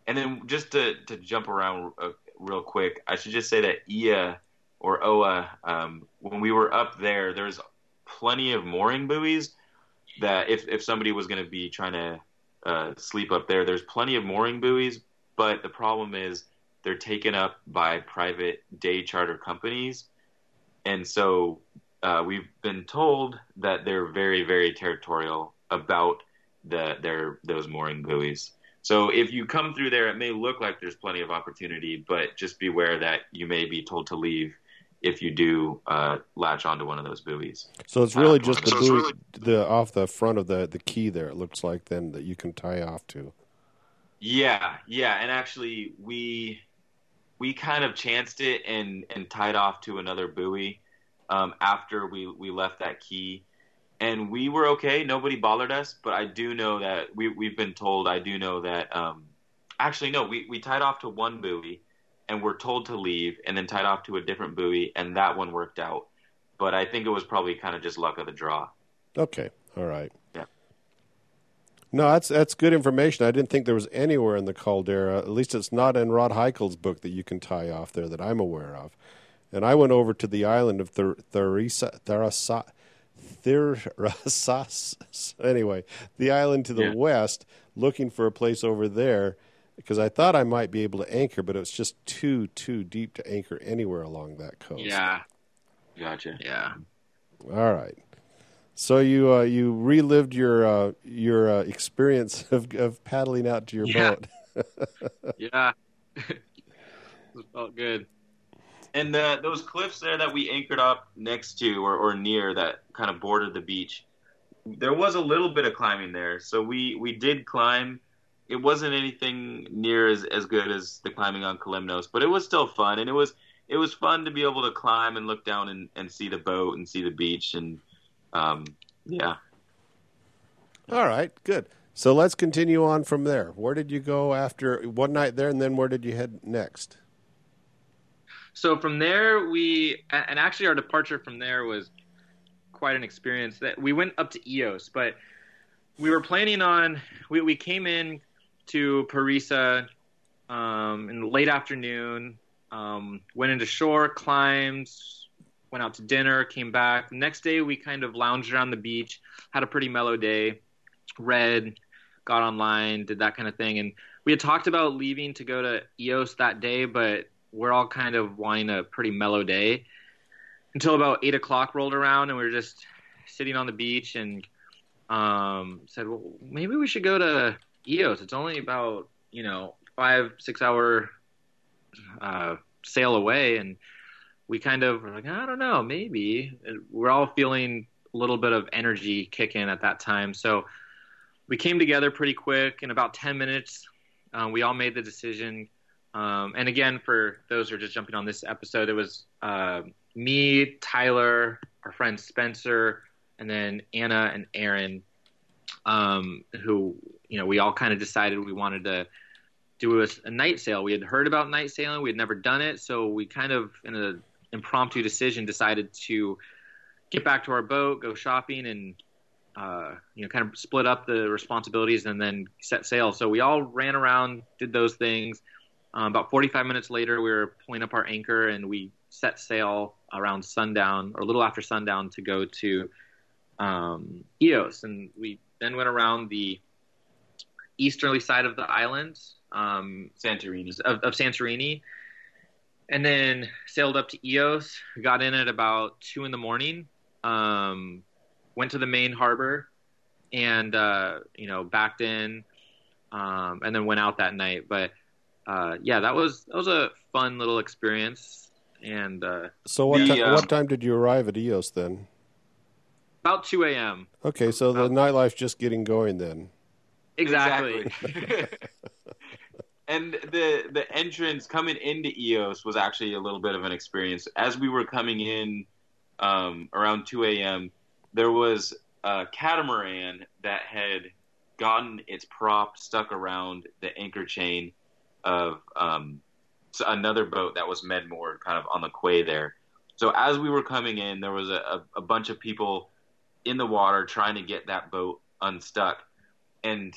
and then just to to jump around uh, real quick, I should just say that Ia or Oa, um, when we were up there, there's plenty of mooring buoys that if, if somebody was going to be trying to uh, sleep up there, there's plenty of mooring buoys. But the problem is they're taken up by private day charter companies. And so uh, we've been told that they're very, very territorial about the, their those mooring buoys. So if you come through there, it may look like there's plenty of opportunity, but just beware that you may be told to leave if you do uh, latch onto one of those buoys. So it's really uh, just the so buoy, really... the off the front of the the quay there. It looks like then that you can tie off to. Yeah, yeah, and actually we we kind of chanced it and and tied off to another buoy um, after we we left that quay, and we were okay. Nobody bothered us, but I do know that we we've been told. I do know that. Um, actually, no, we we tied off to one buoy and were told to leave and then tied off to a different buoy and that one worked out. But I think it was probably kind of just luck of the draw. Okay. All right. Yeah. No, that's that's good information. I didn't think there was anywhere in the caldera. At least it's not in Rod Heikell's book that you can tie off there that I'm aware of. And I went over to the island of Tharisa, Tharasa, Thyrasas. Anyway, the island to the Yeah. west, looking for a place over there because I thought I might be able to anchor, but it was just too too deep to anchor anywhere along that coast. Yeah, Gotcha. yeah. All right. So you uh, you relived your uh, your uh, experience of, of paddling out to your Yeah. boat. Yeah. it felt good. And the, those cliffs there that we anchored up next to or, or near that kind of bordered the beach, there was a little bit of climbing there. So we, we did climb. It wasn't anything near as, as good as the climbing on Kalymnos, but it was still fun. And it was it was fun to be able to climb and look down and, and see the boat and see the beach. And um, yeah. All right, good. So let's continue on from there. Where did you go after one night there, and then where did you head next? So from there, we and actually our departure from there was quite an experience. That we went up to Ios, but we were planning on we we came in to Perissa um, in the late afternoon. Um, went into shore, climbed, went out to dinner, came back. The next day, we kind of lounged around the beach, had a pretty mellow day, read, got online, did that kind of thing, and we had talked about leaving to go to Ios that day, but we're all kind of wanting a pretty mellow day until about eight o'clock rolled around, and we were just sitting on the beach and um, said, well, maybe we should go to Ios. It's only about you know five six hour uh, sail away, and we kind of were like, I don't know, maybe. And we're all feeling a little bit of energy kick in at that time, so we came together pretty quick. In about ten minutes, um, we all made the decision. Um, and again, for those who are just jumping on this episode, it was uh, me, Tyler, our friend Spencer, and then Anna and Aaron, um, who you know we all kind of decided we wanted to do a, a night sail. We had heard about night sailing, we had never done it, so we kind of in an impromptu decision decided to get back to our boat, go shopping, and uh, you know kind of split up the responsibilities and then set sail. So we all ran around, did those things. Um, about 45 minutes later, we were pulling up our anchor and we set sail around sundown or a little after sundown to go to um, Ios. And we then went around the easterly side of the island um, Santorini. of, of Santorini and then sailed up to Ios. We got in at about two in the morning. Um, went to the main harbor and uh, you know backed in, um, and then went out that night. But uh, yeah, that was that was a fun little experience. And uh, So what The, ti- uh, what time did you arrive at Ios then? about two a.m. Okay, so the About- nightlife's just getting going then. Exactly. and the the entrance coming into Ios was actually a little bit of an experience. As we were coming in um, around 2 a.m., there was a catamaran that had gotten its prop stuck around the anchor chain of um, another boat that was medmoored kind of on the quay there. So as we were coming in, there was a, a, a bunch of people in the water trying to get that boat unstuck. And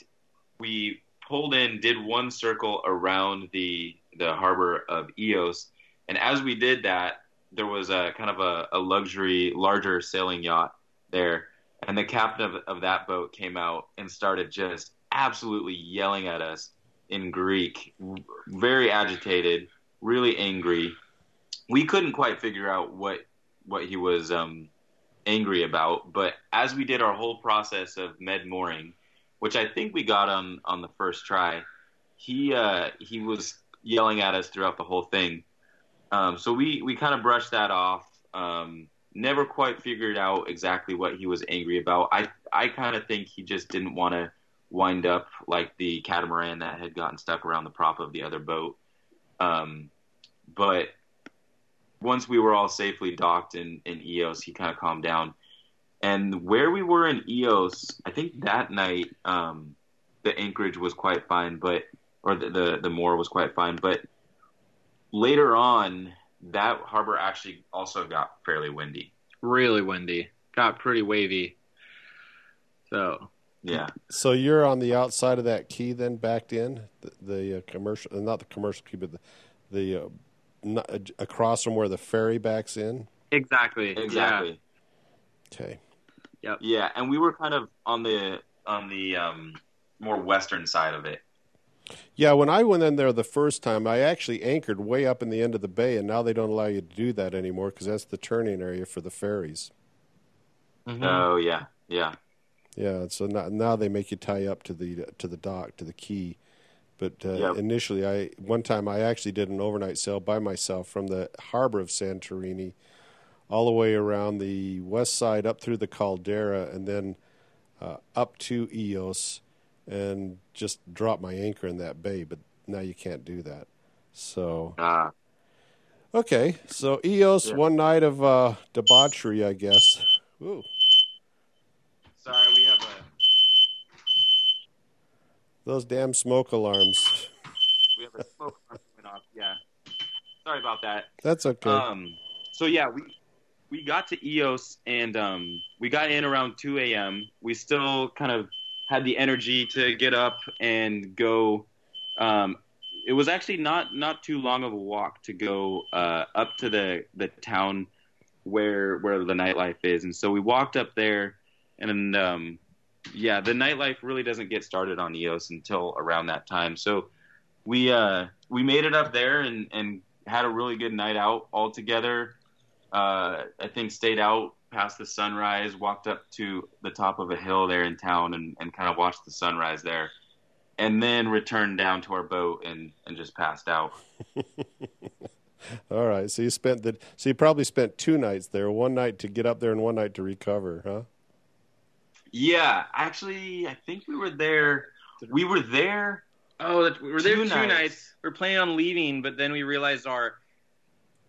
we pulled in, did one circle around the the harbor of Ios, and as we did that, there was a kind of a, a luxury, larger sailing yacht there, and the captain of, of that boat came out and started just absolutely yelling at us in Greek, very agitated, really angry. We couldn't quite figure out what what he was um, angry about, but as we did our whole process of med mooring, which I think we got on on the first try, he uh, he was yelling at us throughout the whole thing. Um, so we we kind of brushed that off. Um, never quite figured out exactly what he was angry about. I I kind of think he just didn't want to wind up like the catamaran that had gotten stuck around the prop of the other boat. Um, but once we were all safely docked in, in Ios, he kind of calmed down. And where we were in Ios, I think that night um, the anchorage was quite fine, but or the, the the moor was quite fine. But later on, that harbor actually also got fairly windy. really windy. Got pretty wavy. So Yeah, So you're on the outside of that quay, then backed in the, the uh, commercial, uh, not the commercial quay, but the, the uh, not, uh, across from where the ferry backs in. exactly. exactly. Okay. Yep. Yeah, and we were kind of on the on the um, more western side of it. Yeah, when I went in there the first time, I actually anchored way up in the end of the bay, and now they don't allow you to do that anymore because that's the turning area for the ferries. Mm-hmm. Oh yeah, yeah, yeah. So now, now they make you tie up to the to the dock to the quay. But uh, yep. initially, I one time I actually did an overnight sail by myself from the harbor of Santorini all the way around the west side up through the caldera and then uh, up to Ios, and just drop my anchor in that bay. But now you can't do that. So. Ah. Okay, so Ios, yeah. one night of uh, debauchery, I guess. Ooh. Sorry, we have a. Those damn smoke alarms. We have a smoke alarm going off. Yeah. Sorry about that. That's okay. Um. So yeah, we we got to Ios and um, we got in around 2 a.m. We still kind of had the energy to get up and go. Um, it was actually not not too long of a walk to go uh, up to the the town where where the nightlife is, and so we walked up there, and um, yeah, the nightlife really doesn't get started on Ios until around that time. So we uh, we made it up there and and had a really good night out all together uh, I think stayed out past the sunrise, walked up to the top of a hill there in town, and, and kind of watched the sunrise there, and then returned down to our boat and, and just passed out. All right, so you spent the so you probably spent two nights there, one night to get up there and one night to recover, huh? Yeah, actually, I think we were there. We were there. Oh, we were there two, two nights. nights. We are planning on leaving, but then we realized our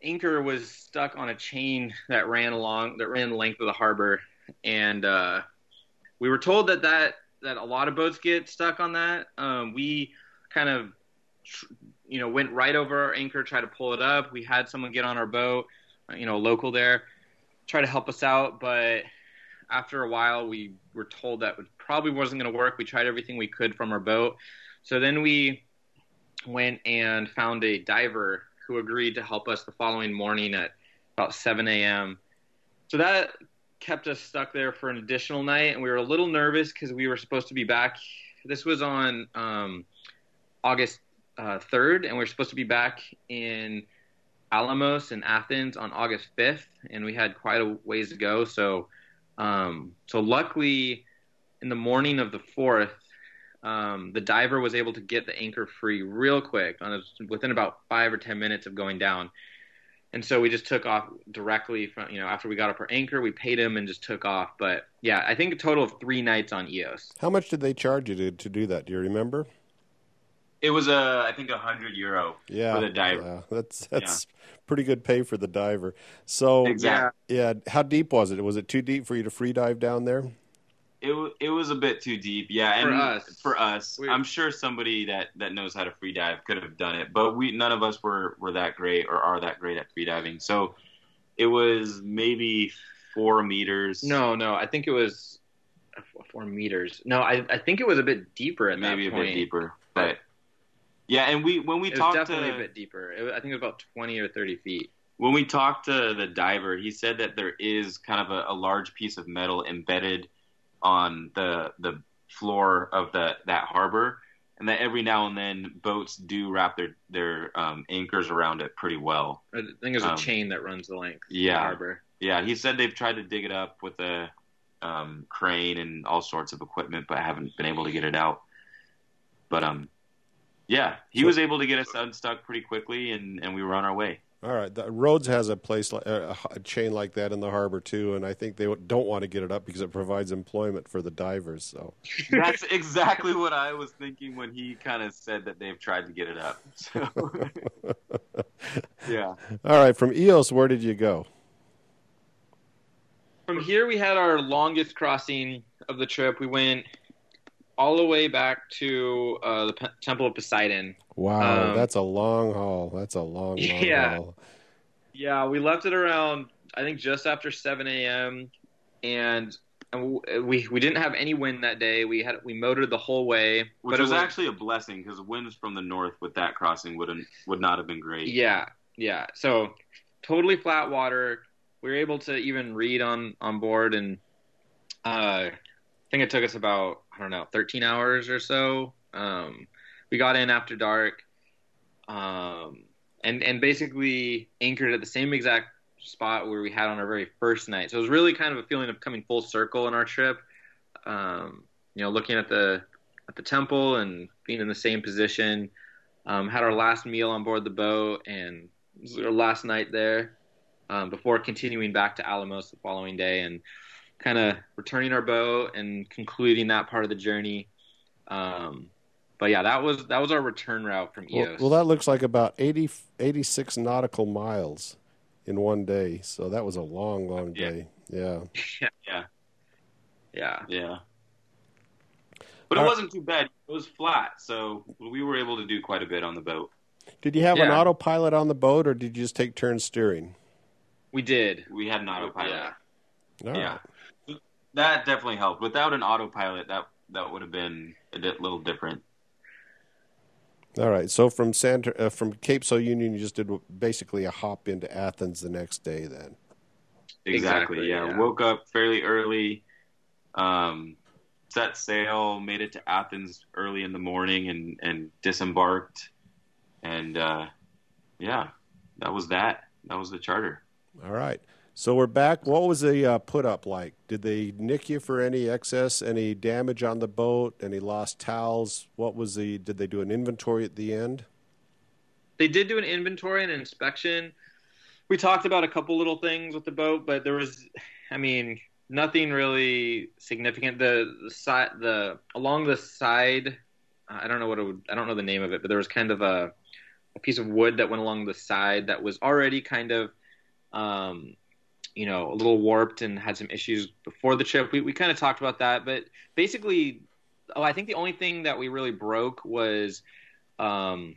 anchor was stuck on a chain that ran along that ran the length of the harbor, and uh, we were told that that that a lot of boats get stuck on that. Um, we kind of you know went right over our anchor, tried to pull it up. We had someone get on our boat, you know, local there, try to help us out, but after a while we were told that it probably wasn't going to work. We tried everything we could from our boat, so then we went and found a diver who agreed to help us the following morning at about 7 a.m. So that kept us stuck there for an additional night, and we were a little nervous because we were supposed to be back. This was on um, August uh, 3rd, and we were supposed to be back in Alimos in Athens on August 5th, and we had quite a ways to go. So, um, so luckily, in the morning of the 4th, um, the diver was able to get the anchor free real quick on within about five or ten minutes of going down. And so we just took off directly from you know after we got up our anchor, we paid him and just took off. But yeah, I think a total of three nights on Ios. How much did they charge you to to do that? Do you remember? It was a uh, I think a hundred euro yeah, for the diver. Yeah, that's that's yeah. pretty good pay for the diver. So exactly. yeah, how deep was it? Was it too deep for you to free dive down there? It it was a bit too deep, yeah. And for us, for us I'm sure somebody that, that knows how to free dive could have done it, but we none of us were, were that great or are that great at free diving. So it was maybe four meters. No, no, I think it was four meters. No, I I think it was a bit deeper at maybe that point. Maybe a bit deeper, but yeah. And we when we it talked definitely to, a bit deeper. It, I think it was about twenty or thirty feet when we talked to the diver, he said that there is kind of a, a large piece of metal embedded on the the floor of the that harbor, and that every now and then boats do wrap their their um, anchors around it pretty well. I think there's a um, chain that runs the length. Yeah, the harbor. Yeah, he said they've tried to dig it up with a um, crane and all sorts of equipment, but haven't been able to get it out. But um, yeah, he so, was able to get us unstuck pretty quickly, and and we were on our way. All right, the, Rhodes has a place like a, a, chain like that in the harbor too, and I think they don't want to get it up because it provides employment for the divers. So that's exactly what I was thinking when he kind of said that they've tried to get it up. So yeah. All right, from Ios, where did you go? From here, we had our longest crossing of the trip. We went all the way back to uh, the P- Temple of Poseidon. Wow, um, that's a long haul. That's a long, long yeah. haul. Yeah, we left it around I think just after 7 a.m. and we we didn't have any wind that day. We had we motored the whole way, which but was, was actually a blessing because winds from the north with that crossing wouldn't would not have been great. Yeah, yeah. So totally flat water. We were able to even read on on board and Uh, I think it took us about I don't know 13 hours or so. Um, we got in after dark, um, and and basically anchored at the same exact spot where we had on our very first night. So it was really kind of a feeling of coming full circle in our trip. Um, you know, looking at the at the temple and being in the same position. Um, had our last meal on board the boat and our last night there um, before continuing back to Alimos the following day and kind of returning our boat and concluding that part of the journey. Um, but yeah, that was that was our return route from Ios. Well, well, that looks like about 80, 86 nautical miles in one day. So that was a long, long day. Yeah. Yeah. Yeah. Yeah. Yeah. But it wasn't too bad. It was flat, so we were able to do quite a bit on the boat. Did you have yeah. an autopilot on the boat, or did you just take turns steering? We did. We had an autopilot. Yeah. yeah. That definitely helped. Without an autopilot, that that would have been a little different. All right. So from Santa, uh, from Cape Sounion, you just did basically a hop into Athens the next day. Then. Exactly. exactly yeah. yeah. Woke up fairly early. Um, set sail, made it to Athens early in the morning, and and disembarked. And uh, yeah, that was that. That was the charter. All right. So we're back. What was the uh, put up like? Did they nick you for any excess, any damage on the boat, any lost towels? What was the? Did they do an inventory at the end? They did do an inventory and an inspection. We talked about a couple little things with the boat, but there was, I mean, nothing really significant. The, the side, the along the side, I don't know what it would, I don't know the name of it, but there was kind of a, a piece of wood that went along the side that was already kind of um, you know, a little warped and had some issues before the trip. We we kind of talked about that, but basically, oh, I think the only thing that we really broke was um,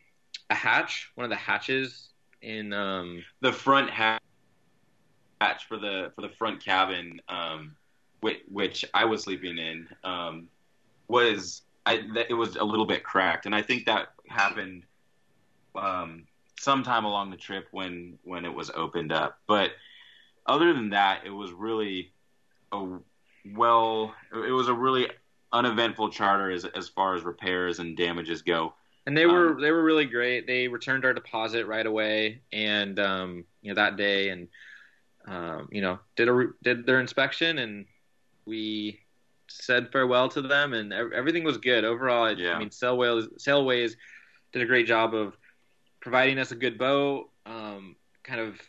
a hatch, one of the hatches in um, the front hatch for the for the front cabin, um, which, which I was sleeping in, um, was I, it was a little bit cracked, and I think that happened um, sometime along the trip when when it was opened up, but other than that, it was really a well. It was a really uneventful charter as as far as repairs and damages go. And they were um, they were really great. They returned our deposit right away, and um, you know that day, and um, you know did a did their inspection, and we said farewell to them, and everything was good overall. Yeah. I mean, Sailways Sailways did a great job of providing us a good boat, um, kind of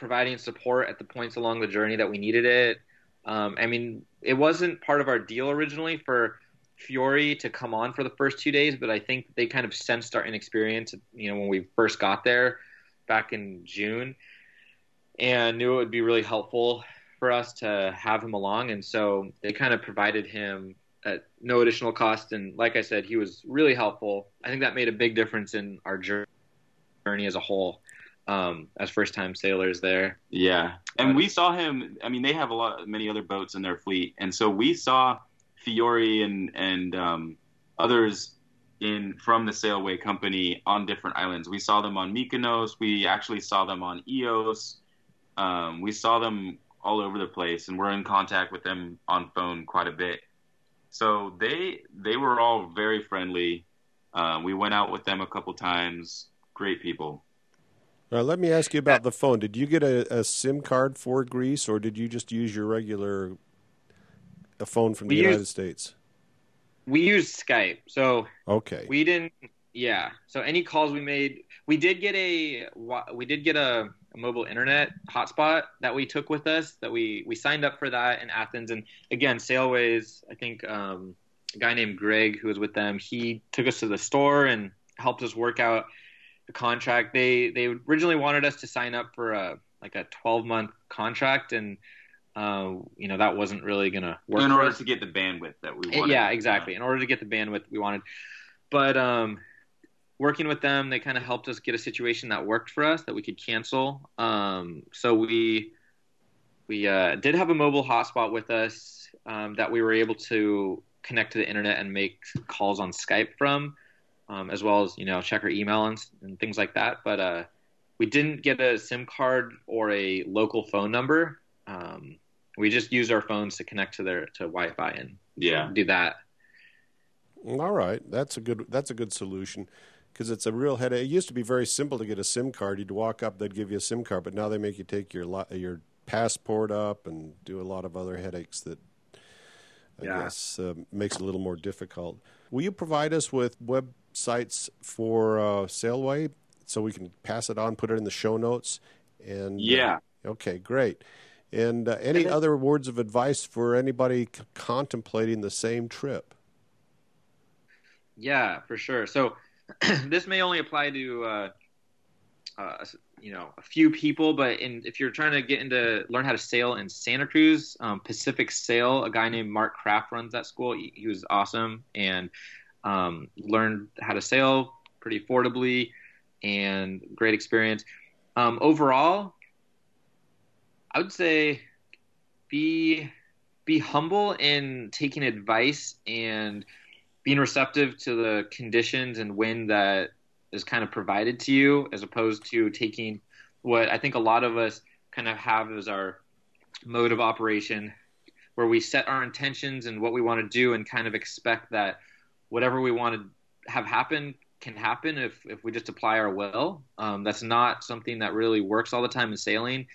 providing support at the points along the journey that we needed it. Um, I mean, it wasn't part of our deal originally for Fiore to come on for the first two days, but I think they kind of sensed our inexperience, you know, when we first got there back in June, and knew it would be really helpful for us to have him along, and so they kind of provided him at no additional cost. And like I said, he was really helpful. I think that made a big difference in our journey as a whole um, as first time sailors there. Yeah, and we saw him. I mean, they have a lot, many other boats in their fleet, and so we saw Fiore and and um, others in from the Sailway Company on different islands. We saw them on Mykonos. We actually saw them on Ios. Um, we saw them all over the place, and we're in contact with them on phone quite a bit. So they they were all very friendly. Uh, we went out with them a couple times. Great people. Now, let me ask you about the phone. Did you get a, a SIM card for Greece, or did you just use your regular a phone from the United used, States? We used Skype, so okay. We didn't. Yeah. So any calls we made, we did get a we did get a, a mobile internet hotspot that we took with us. That we we signed up for that in Athens, and again, Sailways. I think um, a guy named Greg who was with them. He took us to the store and helped us work out contract. They they originally wanted us to sign up for a like a 12 month contract, and uh, you know that wasn't really going to work. In order to get the bandwidth that we wanted. Yeah, exactly. In order to get the bandwidth we wanted, but um, working with them, they kind of helped us get a situation that worked for us that we could cancel. Um, so we we uh, did have a mobile hotspot with us um, that we were able to connect to the internet and make calls on Skype from um, as well as you know check our email and, and things like that. But uh, we didn't get a SIM card or a local phone number, um, We just use our phones to connect to their to Wi-Fi and yeah do that. All right, that's a good that's a good solution because it's a real headache. It used to be very simple to get a SIM card. You'd walk up, they'd give you a SIM card, but now they make you take your your passport up and do a lot of other headaches that I yeah. guess uh, makes it a little more difficult. Will you provide us with websites for uh, Sailway so we can pass it on, put it in the show notes? And uh, yeah, uh, okay, great. And uh, any other words of advice for anybody c- contemplating the same trip? Yeah, for sure. So this may only apply to uh, uh, you know a few people, but in, if you're trying to get into learn how to sail in Santa Cruz, um, Pacific Sail, a guy named Mark Kraft runs that school. He, he was awesome and um, learned how to sail pretty affordably and great experience. Um, overall, I would say be be humble in taking advice and being receptive to the conditions and wind that is kind of provided to you as opposed to taking what I think a lot of us kind of have as our mode of operation where we set our intentions and what we want to do and kind of expect that whatever we want to have happen can happen if, if we just apply our will. Um, that's not something that really works all the time in sailing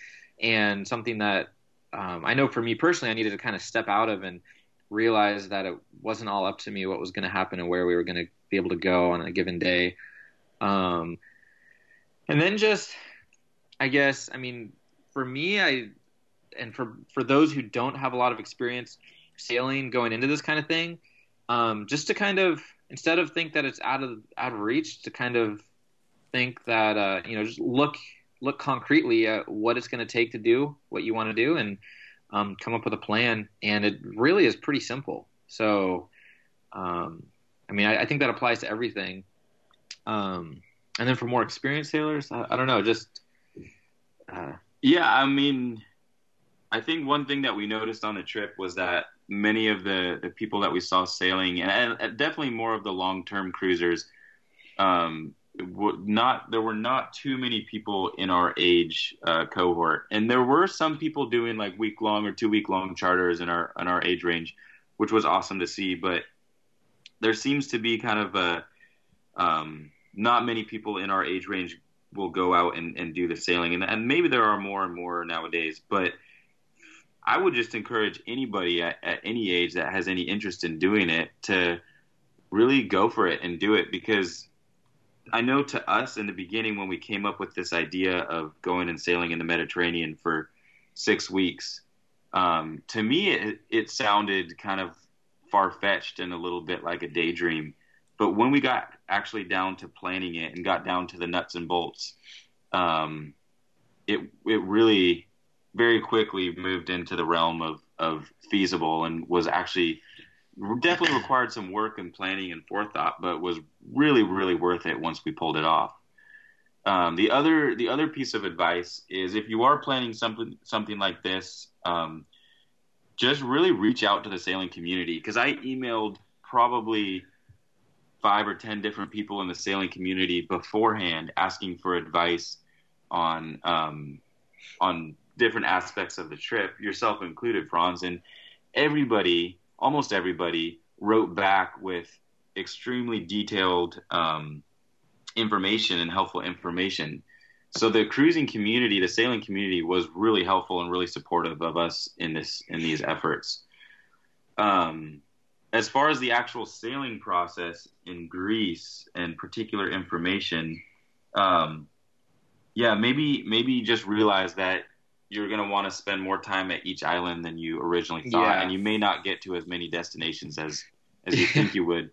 and something that um, I know for me personally, I needed to kind of step out of and realize that it wasn't all up to me what was going to happen and where we were going to be able to go on a given day. Um, and then just, I guess, I mean, for me, I, and for, for those who don't have a lot of experience sailing going into this kind of thing, um, just to kind of, instead of think that it's out of, out of reach, to kind of think that, uh, you know, just look, look concretely at what it's going to take to do what you want to do and, um, come up with a plan. And it really is pretty simple. So, um, I mean, I, I, think that applies to everything. Um, and then for more experienced sailors, I, I don't know, just. Uh, yeah, I mean, I think one thing that we noticed on the trip was that many of the, the people that we saw sailing, and, and definitely more of the long term cruisers, um, not there were not too many people in our age uh, cohort, and there were some people doing like week long or two week long charters in our in our age range, which was awesome to see. But there seems to be kind of a um, not many people in our age range will go out and, and do the sailing, and, and maybe there are more and more nowadays. But I would just encourage anybody at, at any age that has any interest in doing it to really go for it and do it because I know to us in the beginning when we came up with this idea of going and sailing in the Mediterranean for six weeks, um, to me it, it sounded kind of far fetched and a little bit like a daydream. But when we got actually down to planning it and got down to the nuts and bolts, um, it it really very quickly moved into the realm of of feasible and was actually definitely required some work and planning and forethought, but was really really worth it once we pulled it off. Um, the other the other piece of advice is if you are planning something something like this, um, just really reach out to the sailing community because I emailed probably five or ten different people in the sailing community beforehand asking for advice on um, on different aspects of the trip, yourself included, Franz, and everybody, almost everybody, wrote back with extremely detailed um, information and helpful information. So the cruising community, the sailing community, was really helpful and really supportive of us in this in these efforts. Um, as far as the actual sailing process in Greece and particular information, um, yeah, maybe maybe just realize that you're going to want to spend more time at each island than you originally thought, yeah. and you may not get to as many destinations as as you think you would.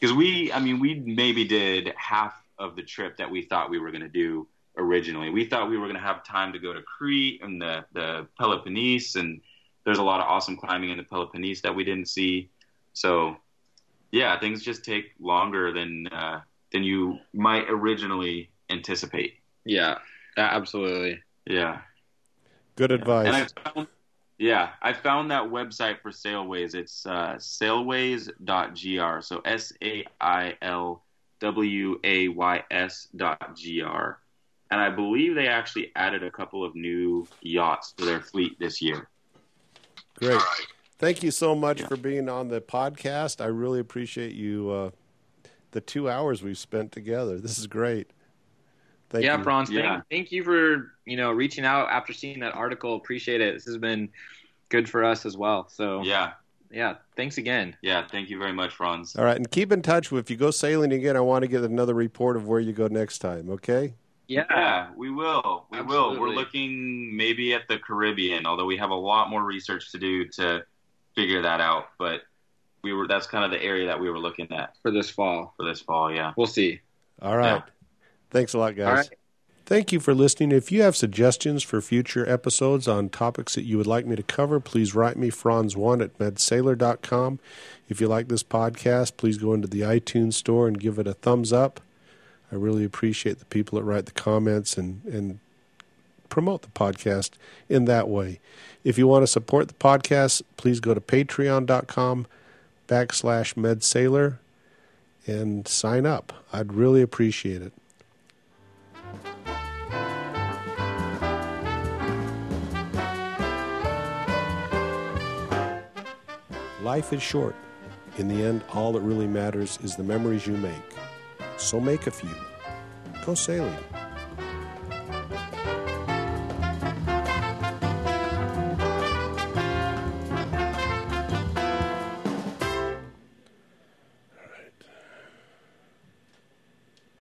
Because we, I mean, we maybe did half of the trip that we thought we were going to do originally. We thought we were going to have time to go to Crete and the the Peloponnese, and there's a lot of awesome climbing in the Peloponnese that we didn't see. So, yeah, things just take longer than uh, than you might originally anticipate. Yeah, absolutely. Yeah. Good advice. I found, yeah, I found that website for Sailways. It's uh, sailways.gr. So S A I L W A Y S dot gr. And I believe they actually added a couple of new yachts to their fleet this year. Great. Thank you so much yeah. for being on the podcast. I really appreciate you, uh, the two hours we've spent together. This is great. Thank yeah, you. Franz, yeah. Thank, thank, you for you know reaching out after seeing that article. Appreciate it. This has been good for us as well. So yeah, yeah. Thanks again. Yeah, thank you very much, Franz. All right, and keep in touch. If you go sailing again, I want to get another report of where you go next time. Okay. Yeah, yeah we will. We Absolutely. will. We're looking maybe at the Caribbean, although we have a lot more research to do to figure that out. But we were that's kind of the area that we were looking at for this fall. For this fall, yeah. We'll see. All right. Yeah. Thanks a lot, guys. Thank you for listening. If you have suggestions for future episodes on topics that you would like me to cover, please write me, franz1 at medsailor.com. If you like this podcast, please go into the iTunes store and give it a thumbs up. I really appreciate the people that write the comments and, and promote the podcast in that way. If you want to support the podcast, please go to patreon.com backslash medsailor and sign up. I'd really appreciate it. Life is short. In the end, all that really matters is the memories you make. So make a few. Go sailing.